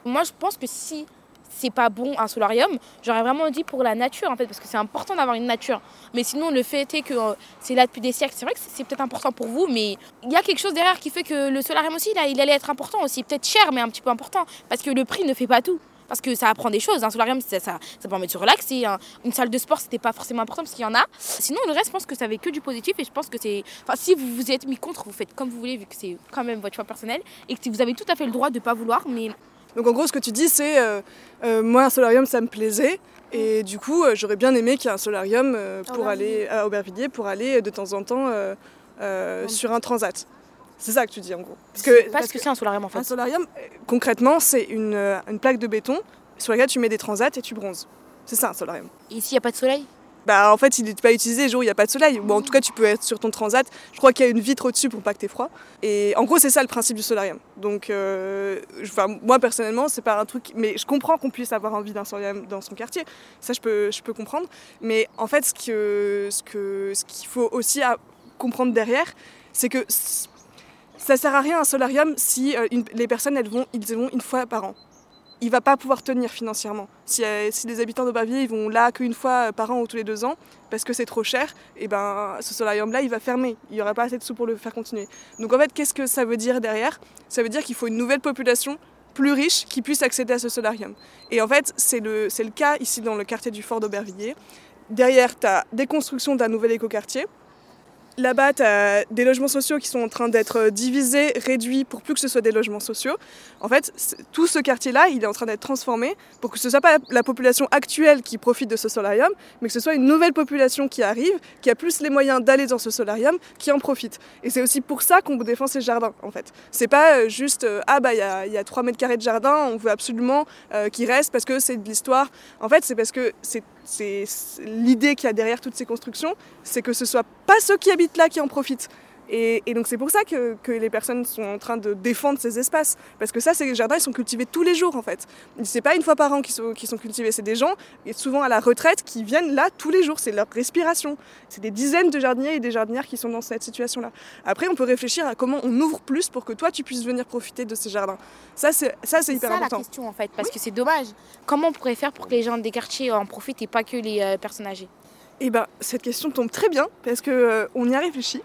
[SPEAKER 9] Moi je pense que si c'est pas bon un solarium, j'aurais vraiment dit pour la nature en fait, parce que c'est important d'avoir une nature. Mais sinon, le fait est que euh, c'est là depuis des siècles, c'est vrai que c'est peut-être important pour vous, mais il y a quelque chose derrière qui fait que le solarium aussi, là, il allait être important aussi. Peut-être cher, mais un petit peu important. Parce que le prix ne fait pas tout. Parce que ça apprend des choses. Un solarium, ça, ça, ça permet de se relaxer. Un- une salle de sport, c'était pas forcément important parce qu'il y en a. Sinon, le reste, je pense que ça avait que du positif. Et je pense que c'est. Enfin, si vous vous êtes mis contre, vous faites comme vous voulez, vu que c'est quand même votre choix personnel. Et que vous avez tout à fait le droit de pas vouloir. Mais
[SPEAKER 14] Donc en gros, ce que tu dis, c'est euh, euh, moi, un solarium, ça me plaisait. Et du coup, euh, j'aurais bien aimé qu'il y ait un solarium pour aller à Aubervilliers pour aller de temps en temps sur un transat. C'est ça que tu dis en gros. Parce que,
[SPEAKER 9] pas ce que c'est un solarium en fait.
[SPEAKER 14] un solarium, concrètement, c'est une, une plaque de béton sur laquelle tu mets des transats et tu bronzes. C'est ça un solarium.
[SPEAKER 9] Et s'il n'y a pas de soleil?
[SPEAKER 14] Bah en fait, il n'est pas utilisé les jours où il n'y a pas de soleil. Ou en tout cas, tu peux être sur ton transat. Je crois qu'il y a une vitre au-dessus pour pas que tu froid. Et en gros, c'est ça le principe du solarium. Donc, euh, moi personnellement, c'est pas un truc. Mais je comprends qu'on puisse avoir envie d'un solarium dans son quartier. Ça, je peux, je peux comprendre. Mais en fait, ce que, ce que, ce qu'il faut aussi comprendre derrière, c'est que ça sert à rien un solarium si euh, les personnes elles vont, ils vont une fois par an il va pas pouvoir tenir financièrement. Si, euh, les habitants d'Aubervilliers ils vont là qu'une fois euh, par an ou tous les deux ans, parce que c'est trop cher, et ben ce solarium-là, il va fermer. Il n'y aura pas assez de sous pour le faire continuer. Donc en fait, qu'est-ce que ça veut dire derrière? Ça veut dire qu'il faut une nouvelle population plus riche qui puisse accéder à ce solarium. Et en fait, c'est le, le cas ici dans le quartier du Fort d'Aubervilliers. Derrière, tu as des constructions d'un nouvel écoquartier. Là-bas, tu as des logements sociaux qui sont en train d'être divisés, réduits pour plus que ce soit des logements sociaux. En fait, tout ce quartier-là, il est en train d'être transformé pour que ce ne soit pas la, la population actuelle qui profite de ce solarium, mais que ce soit une nouvelle population qui arrive, qui a plus les moyens d'aller dans ce solarium, qui en profite. Et c'est aussi pour ça qu'on défend ces jardins, en fait. C'est pas euh, juste, euh, ah bah il y a, y a 3 mètres carrés de jardin, on veut absolument euh, qu'il reste parce que c'est de l'histoire. En fait, c'est parce que c'est c'est- l'idée qu'il y a derrière toutes ces constructions, c'est que ce soit pas ceux qui habitent là qui en profitent. Et, et donc c'est pour ça que, que les personnes sont en train de défendre ces espaces. Parce que ça, ces jardins, ils sont cultivés tous les jours en fait. C'est pas une fois par an qu'ils sont, cultivés, c'est des gens, et souvent à la retraite, qui viennent là tous les jours. C'est leur respiration. C'est des dizaines de jardiniers et des jardinières qui sont dans cette situation-là. Après, on peut réfléchir à comment on ouvre plus pour que toi, tu puisses venir profiter de ces jardins. Ça, c'est ça, c'est hyper
[SPEAKER 9] ça
[SPEAKER 14] important.
[SPEAKER 9] la question en fait, parce que c'est dommage. Comment on pourrait faire pour que les gens des quartiers en profitent et pas que les euh, personnes âgées?
[SPEAKER 14] Eh ben, cette question tombe très bien parce que euh, on y a réfléchi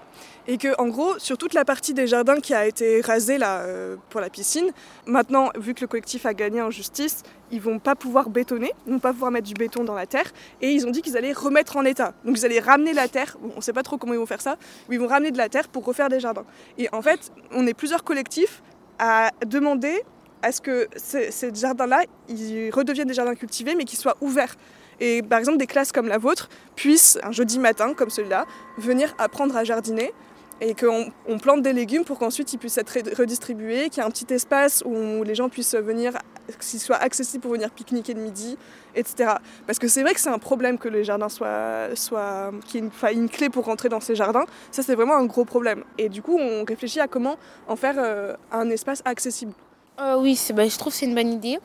[SPEAKER 14] et que en gros sur toute la partie des jardins qui a été rasée là euh, pour la piscine, maintenant vu que le collectif a gagné en justice, ils vont pas pouvoir bétonner, ils vont pas pouvoir mettre du béton dans la terre et ils ont dit qu'ils allaient remettre en état. Donc ils allaient ramener la terre. Bon, on sait pas trop comment ils vont faire ça, mais ils vont ramener de la terre pour refaire des jardins. Et en fait, on est plusieurs collectifs à demander à ce que ces, ces jardins-là, ils redeviennent des jardins cultivés, mais qu'ils soient ouverts. Et par exemple, des classes comme la vôtre puissent, un jeudi matin comme celui-là, venir apprendre à jardiner et qu'on on plante des légumes pour qu'ensuite ils puissent être redistribués, qu'il y ait un petit espace où les gens puissent venir, qu'il soit accessible pour venir pique-niquer le midi, etc. Parce que c'est vrai que c'est un problème que les jardins soient, soient qu'il y ait une, clé pour rentrer dans ces jardins. Ça, c'est vraiment un gros problème. Et du coup, on réfléchit à comment en faire euh, un espace accessible.
[SPEAKER 9] Euh, Oui, bah, je trouve que c'est une bonne idée.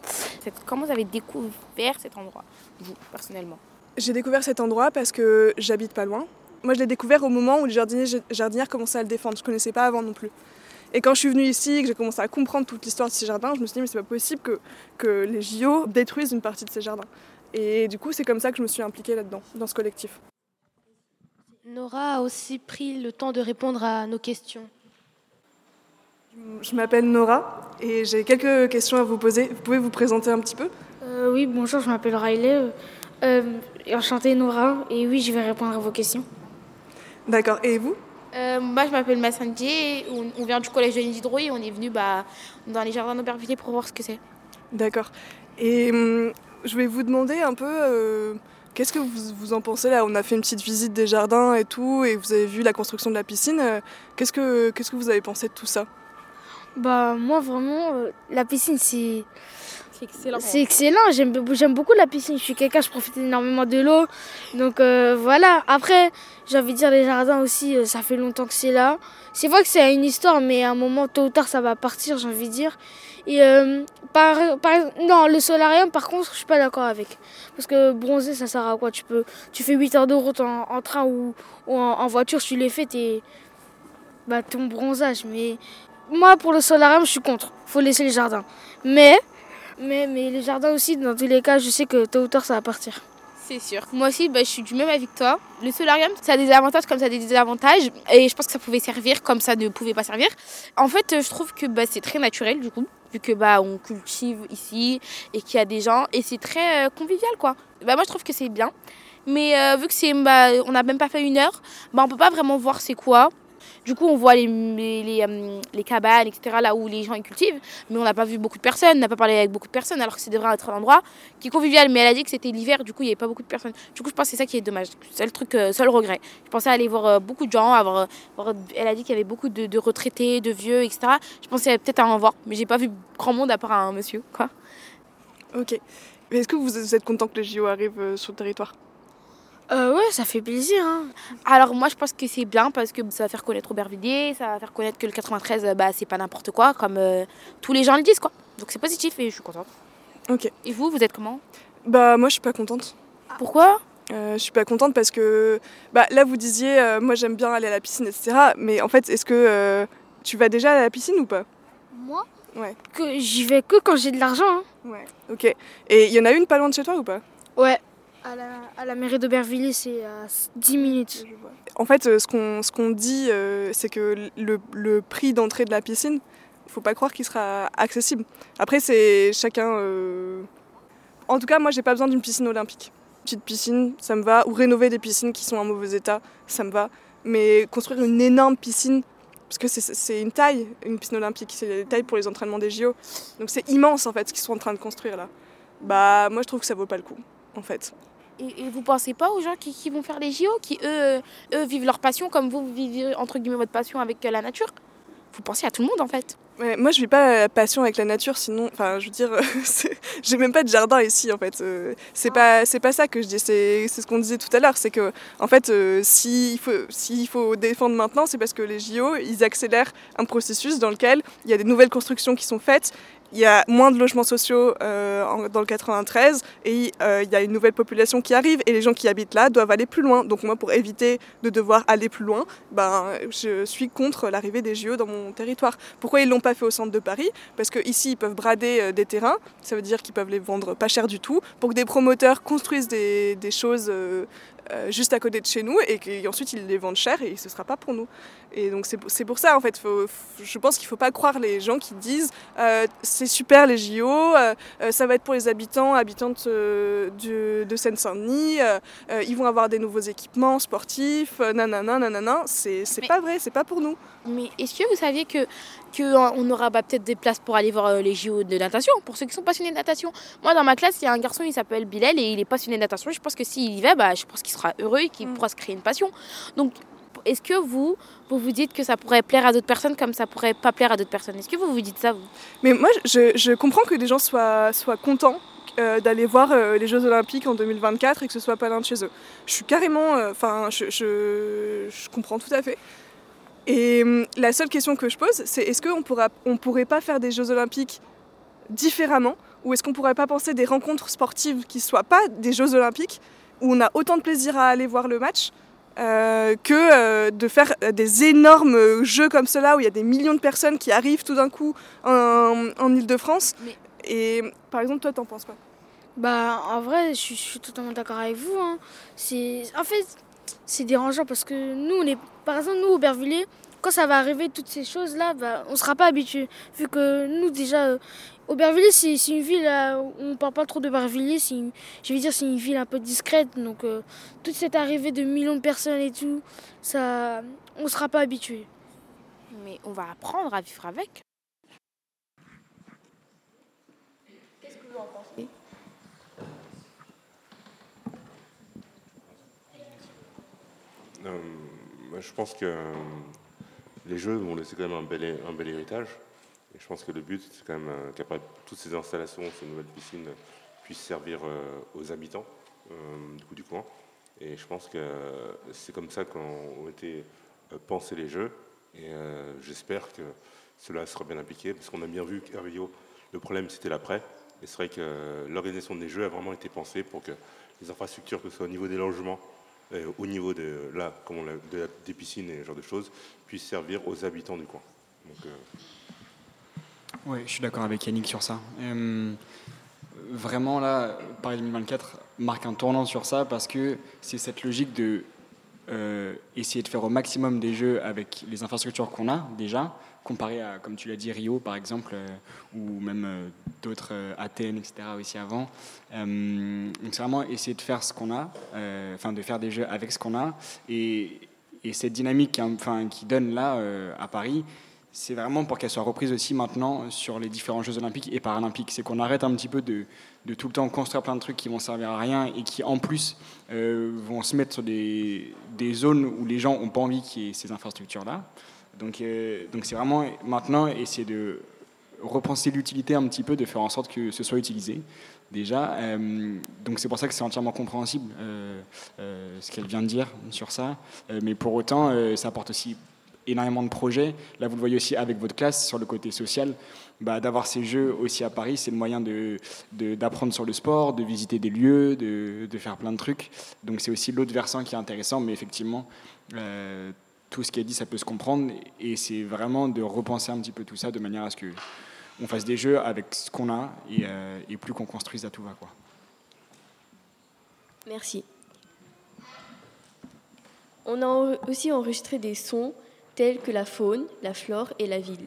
[SPEAKER 9] Comment vous avez découvert cet endroit, vous, personnellement?
[SPEAKER 14] J'ai découvert cet endroit parce que j'habite pas loin. Moi, je l'ai découvert au moment où les jardiniers, jardinières commençaient à le défendre. Je connaissais pas avant non plus. Et quand je suis venue ici que j'ai commencé à comprendre toute l'histoire de ces jardins, je me suis dit, mais c'est pas possible que, que les JO détruisent une partie de ces jardins. Et du coup, c'est comme ça que je me suis impliquée là-dedans, dans ce collectif.
[SPEAKER 4] Nora a aussi pris le temps de répondre à nos questions.
[SPEAKER 14] Je m'appelle Nora et j'ai quelques questions à vous poser. Vous pouvez vous présenter un petit peu?
[SPEAKER 15] Euh, oui, bonjour, je m'appelle Riley. Euh, enchantée Nora, et oui, je vais répondre à vos questions.
[SPEAKER 14] D'accord. Et vous?
[SPEAKER 9] Euh, Moi, je m'appelle Massandje, on, on vient du collège de Nidro et on est venu bah, dans les jardins d'Aubervilliers pour voir ce que c'est.
[SPEAKER 14] D'accord. Et hum, je vais vous demander un peu, euh, qu'est-ce que vous, vous en pensez là? On a fait une petite visite des jardins et tout, et vous avez vu la construction de la piscine. Euh, Qu'est-ce que, qu'est-ce que vous avez pensé de tout ça?
[SPEAKER 15] Bah, moi, vraiment, euh, la piscine, c'est.
[SPEAKER 9] C'est excellent.
[SPEAKER 15] J'aime be- j'aime beaucoup la piscine. Je suis quelqu'un, je profite énormément de l'eau. Donc euh, voilà. Après, j'ai envie de dire, les jardins aussi, euh, ça fait longtemps que c'est là. C'est vrai que c'est une histoire, mais à un moment, tôt ou tard, ça va partir, j'ai envie de dire. Et euh, non, le solarium, par contre, je suis pas d'accord avec. Parce que bronzer, ça sert à quoi? Tu, peux, tu fais 8 heures de route en, train ou, ou en, en voiture, tu les fais, t'es bah, ton bronzage. Mais moi, pour le solarium, je suis contre. faut laisser les jardins. Mais, mais, mais les jardins aussi, dans tous les cas, je sais que tôt ou tard, ça va partir.
[SPEAKER 9] C'est sûr. Moi aussi, bah, je suis du même avec toi. Le solarium, ça a des avantages comme ça a des désavantages. Et je pense que ça pouvait servir comme ça ne pouvait pas servir. En fait, euh, je trouve que bah, c'est très naturel, du coup, vu que bah on cultive ici et qu'il y a des gens et c'est très euh, convivial quoi. Bah moi je trouve que c'est bien. Mais euh, vu que c'est bah, on n'a même pas fait une heure, bah on peut pas vraiment voir c'est quoi. Du coup, on voit les, les, les, euh, cabanes, etc., là où les gens y cultivent, mais on n'a pas vu beaucoup de personnes, on n'a pas parlé avec beaucoup de personnes, alors que c'est devrait être un endroit qui est convivial. Mais elle a dit que c'était l'hiver, du coup, il n'y avait pas beaucoup de personnes. Du coup, je pense que c'est ça qui est dommage. Seul truc, euh, seul regret. Je pensais aller voir euh, beaucoup de gens, avoir, voir- elle a dit qu'il y avait beaucoup de, de retraités, de vieux, etc. Je pensais peut-être à en voir, mais j'ai pas vu grand monde à part un monsieur, quoi.
[SPEAKER 14] Ok. Est-ce que vous êtes content que les JO arrivent sur le territoire?
[SPEAKER 9] Euh, ouais, ça fait plaisir. hein. Alors moi, je pense que c'est bien parce que ça va faire connaître Aubervilliers, ça va faire connaître que le 93, euh, bah, c'est pas n'importe quoi, comme euh, tous les gens le disent, quoi. Donc c'est positif et je suis contente.
[SPEAKER 14] Ok.
[SPEAKER 9] Et vous, vous êtes comment?
[SPEAKER 14] Bah moi je suis pas contente.
[SPEAKER 9] Pourquoi?
[SPEAKER 14] Euh, Je suis pas contente parce que bah, là vous disiez euh, moi j'aime bien aller à la piscine etc. Mais en fait est-ce que euh, tu vas déjà à la piscine ou pas?
[SPEAKER 15] Moi?
[SPEAKER 14] Ouais.
[SPEAKER 15] que J'y vais que quand j'ai de l'argent. hein.
[SPEAKER 14] Ouais. Ok. Et il y en a une pas loin de chez toi ou pas?
[SPEAKER 15] Ouais. À la, la mairie d'Aubervilliers, c'est à 10 minutes.
[SPEAKER 14] En fait, euh, ce qu'on ce qu'on dit, euh, c'est que le, le prix d'entrée de la piscine, faut pas croire qu'il sera accessible. Après, c'est chacun. euh, En tout cas, moi, j'ai pas besoin d'une piscine olympique. Petite piscine, ça me va. Ou rénover des piscines qui sont en mauvais état, ça me va. Mais construire une énorme piscine, parce que c'est- une taille, une piscine olympique, c'est une taille pour les entraînements des JO. Donc c'est immense en fait ce qu'ils sont en train de construire là. Bah, moi, je trouve que ça vaut pas le coup, en fait.
[SPEAKER 9] Et, et vous pensez pas aux gens qui, qui vont faire les JO, qui eux, euh, eux vivent leur passion comme vous, vous vivez entre guillemets votre passion avec euh, la nature? Vous pensez à tout le monde en fait.
[SPEAKER 14] Ouais, moi, je vis pas la passion avec la nature, sinon, enfin, je veux dire, j'ai même pas de jardin ici, en fait. Euh, C'est pas, c'est pas ça que je dis. C'est, ce qu'on disait tout à l'heure, c'est que, en fait, euh, s'il faut, s'il faut défendre maintenant, c'est parce que les JO, ils accélèrent un processus dans lequel il y a des nouvelles constructions qui sont faites. Il y a moins de logements sociaux euh, dans le 93 et euh, il y a une nouvelle population qui arrive et les gens qui habitent là doivent aller plus loin. Donc moi, pour éviter de devoir aller plus loin, ben, je suis contre l'arrivée des JO dans mon territoire. Pourquoi ils l'ont pas fait au centre de Paris? Parce qu'ici, ils peuvent brader euh, des terrains, ça veut dire qu'ils peuvent les vendre pas cher du tout, pour que des promoteurs construisent des choses euh, juste à côté de chez nous et qu'ensuite ils les vendent cher et ce sera pas pour nous. Et donc c'est pour- ça en fait, faut- faut- je pense qu'il faut pas croire les gens qui disent euh, c'est super les JO, euh, ça va être pour les habitants, habitantes du- de Seine-Saint-Denis, ils vont avoir des nouveaux équipements sportifs, nanana, nanana, c'est pas vrai, c'est pas pour nous.
[SPEAKER 9] Mais est-ce que vous saviez que, que euh, on aura bah, peut-être des places pour aller voir euh, les JO de natation pour ceux qui sont passionnés de natation Moi, dans ma classe, il y a un garçon, il s'appelle Bilal et il est passionné de natation. Je pense que s'il y va, bah, je pense qu'il sera heureux et qu'il pourra se créer une passion. Donc, est-ce que vous, vous vous dites que ça pourrait plaire à d'autres personnes comme ça pourrait pas plaire à d'autres personnes? Est-ce que vous vous dites ça vous?
[SPEAKER 14] Mais moi, je, je comprends que les gens soient, soient contents euh, d'aller voir euh, les Jeux Olympiques en 2024 et que ce soit pas loin de chez eux. Je suis carrément. euh, Enfin, je, je, je comprends tout à fait. Et hum, la seule question que je pose, c'est est-ce qu'on pourra, on pourrait pas faire des Jeux Olympiques différemment? Ou est-ce qu'on pourrait pas penser des rencontres sportives qui soient pas des Jeux Olympiques, où on a autant de plaisir à aller voir le match euh, que euh, de faire euh, des énormes jeux comme cela où il y a des millions de personnes qui arrivent tout d'un coup en, en Ile-de-France. Et par exemple, toi, t'en penses pas
[SPEAKER 15] Bah, en vrai, je suis, je suis totalement d'accord avec vous. hein. C'est, en fait, c'est dérangeant parce que nous, on est, par exemple, nous, Aubervilliers, quand ça va arriver, toutes ces choses-là, bah, on sera pas habitués. Vu que nous, déjà, euh, Aubervilliers, c'est, une ville euh, on parle pas trop d'Aubervilliers. C'est je vais dire, c'est une ville un peu discrète. Donc, euh, toute cette arrivée de millions de personnes et tout, ça, on sera pas habitués.
[SPEAKER 9] Mais on va apprendre à vivre avec. Qu'est-ce que vous en pensez
[SPEAKER 8] Euh, moi, je pense que euh, les jeux vont laisser quand même un bel, héritage. Et je pense que le but, c'est quand même euh, qu'après toutes ces installations, ces nouvelles piscines puissent servir euh, aux habitants euh, du, coup, du coin. Et je pense que euh, c'est comme ça qu'ont été euh, pensés les jeux. Et euh, j'espère que cela sera bien appliqué, parce qu'on a bien vu qu'à Rio, le problème c'était l'après. Et c'est vrai que euh, l'organisation des jeux a vraiment été pensée pour que les infrastructures, que ce soit au niveau des logements, euh, au niveau de, là, comme de la- des piscines et ce genre de choses, puissent servir aux habitants du coin. Donc, euh,
[SPEAKER 10] Oui, je suis d'accord avec Yannick sur ça. Euh, vraiment, là, Paris 2024 marque un tournant sur ça parce que c'est cette logique de euh, essayer de faire au maximum des jeux avec les infrastructures qu'on a déjà, comparé à, comme tu l'as dit, Rio par exemple, euh, ou même euh, d'autres, Athènes, etc. aussi avant. donc c'est vraiment essayer de faire ce qu'on a, enfin de faire des jeux avec ce qu'on a. Et, et cette dynamique qui, enfin, qui donne là à Paris, c'est vraiment pour qu'elle soit reprise aussi maintenant sur les différents Jeux olympiques et paralympiques. C'est qu'on arrête un petit peu de, tout le temps construire plein de trucs qui vont servir à rien et qui en plus euh, vont se mettre sur des, zones où les gens n'ont pas envie qu'il y ait ces infrastructures-là. Donc euh, donc c'est vraiment maintenant essayer de repenser l'utilité un petit peu, de faire en sorte que ce soit utilisé déjà. Euh, donc c'est pour ça que c'est entièrement compréhensible ce qu'elle vient de dire sur ça. mais pour autant, ça apporte aussi énormément de projets. Là, vous le voyez aussi avec votre classe sur le côté social. Bah, D'avoir ces jeux aussi à Paris, c'est le moyen d'apprendre de, d'apprendre sur le sport, de visiter des lieux, de, de faire plein de trucs. Donc c'est aussi l'autre versant qui est intéressant, mais effectivement, euh, tout ce qui est dit, ça peut se comprendre. Et c'est vraiment de repenser un petit peu tout ça de manière à ce que on fasse des jeux avec ce qu'on a et, euh, plus qu'on construise à tout va. Quoi.
[SPEAKER 16] Merci. On a aussi enregistré des sons tels que la faune, la flore et la ville.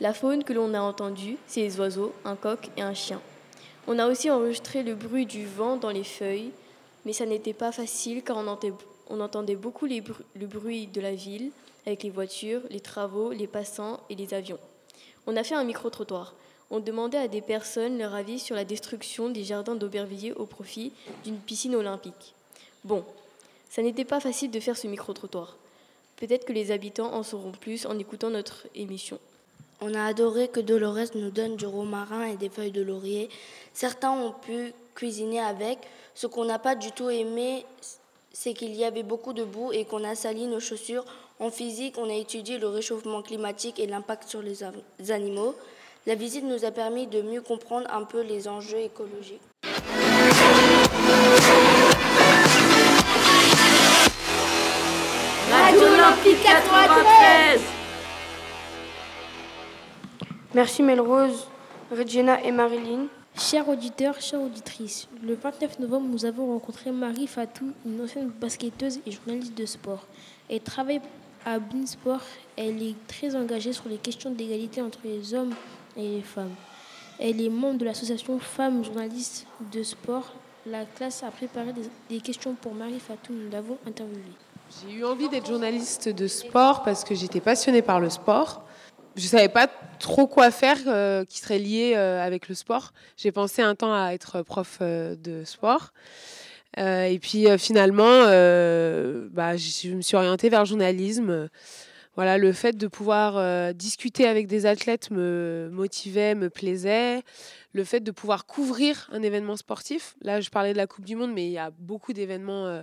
[SPEAKER 16] La faune que l'on a entendue, c'est les oiseaux, un coq et un chien. On a aussi enregistré le bruit du vent dans les feuilles, mais ça n'était pas facile car on entendait, beaucoup le bruit de la ville avec les voitures, les travaux, les passants et les avions. On a fait un micro-trottoir. On demandait à des personnes leur avis sur la destruction des jardins d'Aubervilliers au profit d'une piscine olympique. Bon, ça n'était pas facile de faire ce micro-trottoir. Peut-être que les habitants en sauront plus en écoutant notre émission.
[SPEAKER 17] On a adoré que Dolores nous donne du romarin et des feuilles de laurier. Certains ont pu cuisiner avec. Ce qu'on n'a pas du tout aimé, c'est qu'il y avait beaucoup de boue et qu'on a sali nos chaussures. En physique, on a étudié le réchauffement climatique et l'impact sur les animaux. La visite nous a permis de mieux comprendre un peu les enjeux écologiques.
[SPEAKER 12] Merci Melrose, Regina et Marilyn.
[SPEAKER 18] Chers auditeurs, chères auditrices, le 29 novembre, nous avons rencontré Marie Fatou, une ancienne basketteuse et journaliste de sport. Elle travaille à Beansport. Elle est très engagée sur les questions d'égalité entre les hommes et les femmes. Elle est membre de l'association Femmes journalistes de sport. La classe a préparé des, questions pour Marie Fatou. Nous l'avons interviewée.
[SPEAKER 19] J'ai eu envie d'être journaliste de sport parce que j'étais passionnée par le sport. Je ne savais pas trop quoi faire euh, qui serait lié euh, avec le sport. J'ai pensé un temps à être prof euh, de sport. et puis finalement, bah, je me suis orientée vers le journalisme. Voilà, le fait de pouvoir discuter avec des athlètes me motivait, me plaisait. Le fait de pouvoir couvrir un événement sportif. Là, je parlais de la Coupe du Monde, mais il y a beaucoup d'événements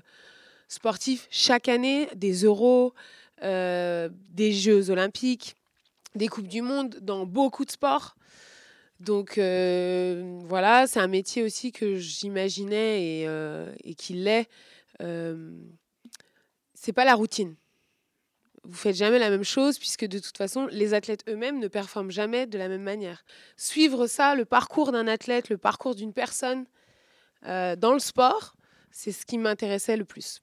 [SPEAKER 19] sportifs chaque année, des euros, euh, des Jeux olympiques, des Coupes du Monde dans beaucoup de sports. Donc euh, voilà, c'est un métier aussi que j'imaginais et, euh, et qui l'est. c'est pas la routine. Vous faites jamais la même chose puisque de toute façon, les athlètes eux-mêmes ne performent jamais de la même manière. Suivre ça, le parcours d'un athlète, le parcours d'une personne dans le sport, c'est ce qui m'intéressait le plus.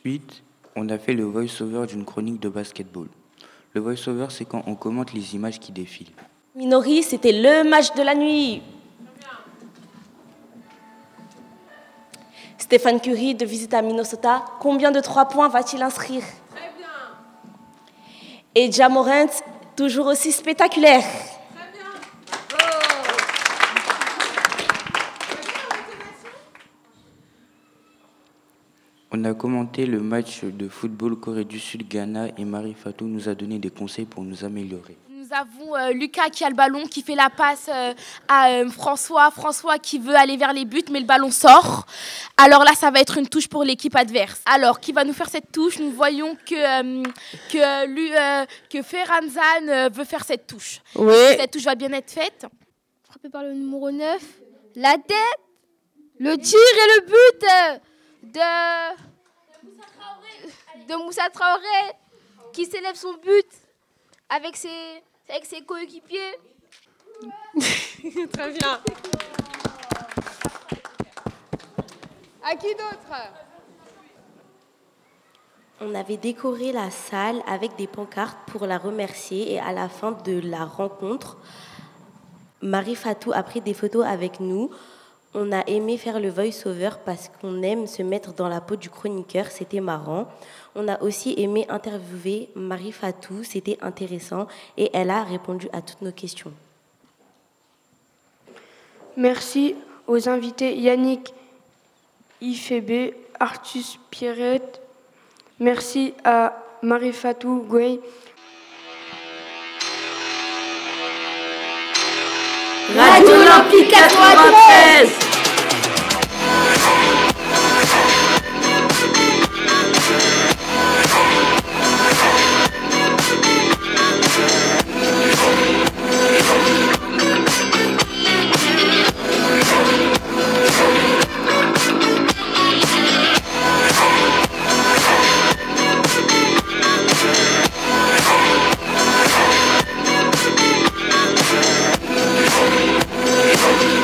[SPEAKER 20] Ensuite, on a fait le voice-over d'une chronique de basketball. Le voice-over, c'est quand on commente les images qui défilent.
[SPEAKER 11] Minori, c'était le match de la nuit. Stéphane Curie de visite à Minnesota, combien de trois points va-t-il inscrire? Très bien. Et Jamorant, toujours aussi spectaculaire.
[SPEAKER 20] On a commenté le match de football Corée du Sud-Ghana et Marie Fatou nous a donné des conseils pour nous améliorer.
[SPEAKER 9] Nous avons euh, Lucas qui a le ballon, qui fait la passe euh, à euh, François. François qui veut aller vers les buts, mais le ballon sort. Alors là, ça va être une touche pour l'équipe adverse. Alors, qui va nous faire cette touche? Nous voyons que, que, lui, que Ferranzan veut faire cette touche.
[SPEAKER 19] Oui.
[SPEAKER 9] Cette touche va bien être faite.
[SPEAKER 18] Frappé par le numéro 9. La tête, le tir et le but de, de Moussa Traoré qui s'élève son but avec ses, avec ses coéquipiers.
[SPEAKER 19] Très bien. À qui d'autre?
[SPEAKER 11] On avait décoré la salle avec des pancartes pour la remercier et à la fin de la rencontre, Marie Fatou a pris des photos avec nous. On a aimé faire le voice-over parce qu'on aime se mettre dans la peau du chroniqueur, c'était marrant. On a aussi aimé interviewer Marie Fatou, c'était intéressant et elle a répondu à toutes nos questions.
[SPEAKER 12] Merci aux invités Yannick Ifebe, Artus Pierrette. Merci à Marie Fatou Gouey.
[SPEAKER 2] Olympique 93 Thank you. Thank you.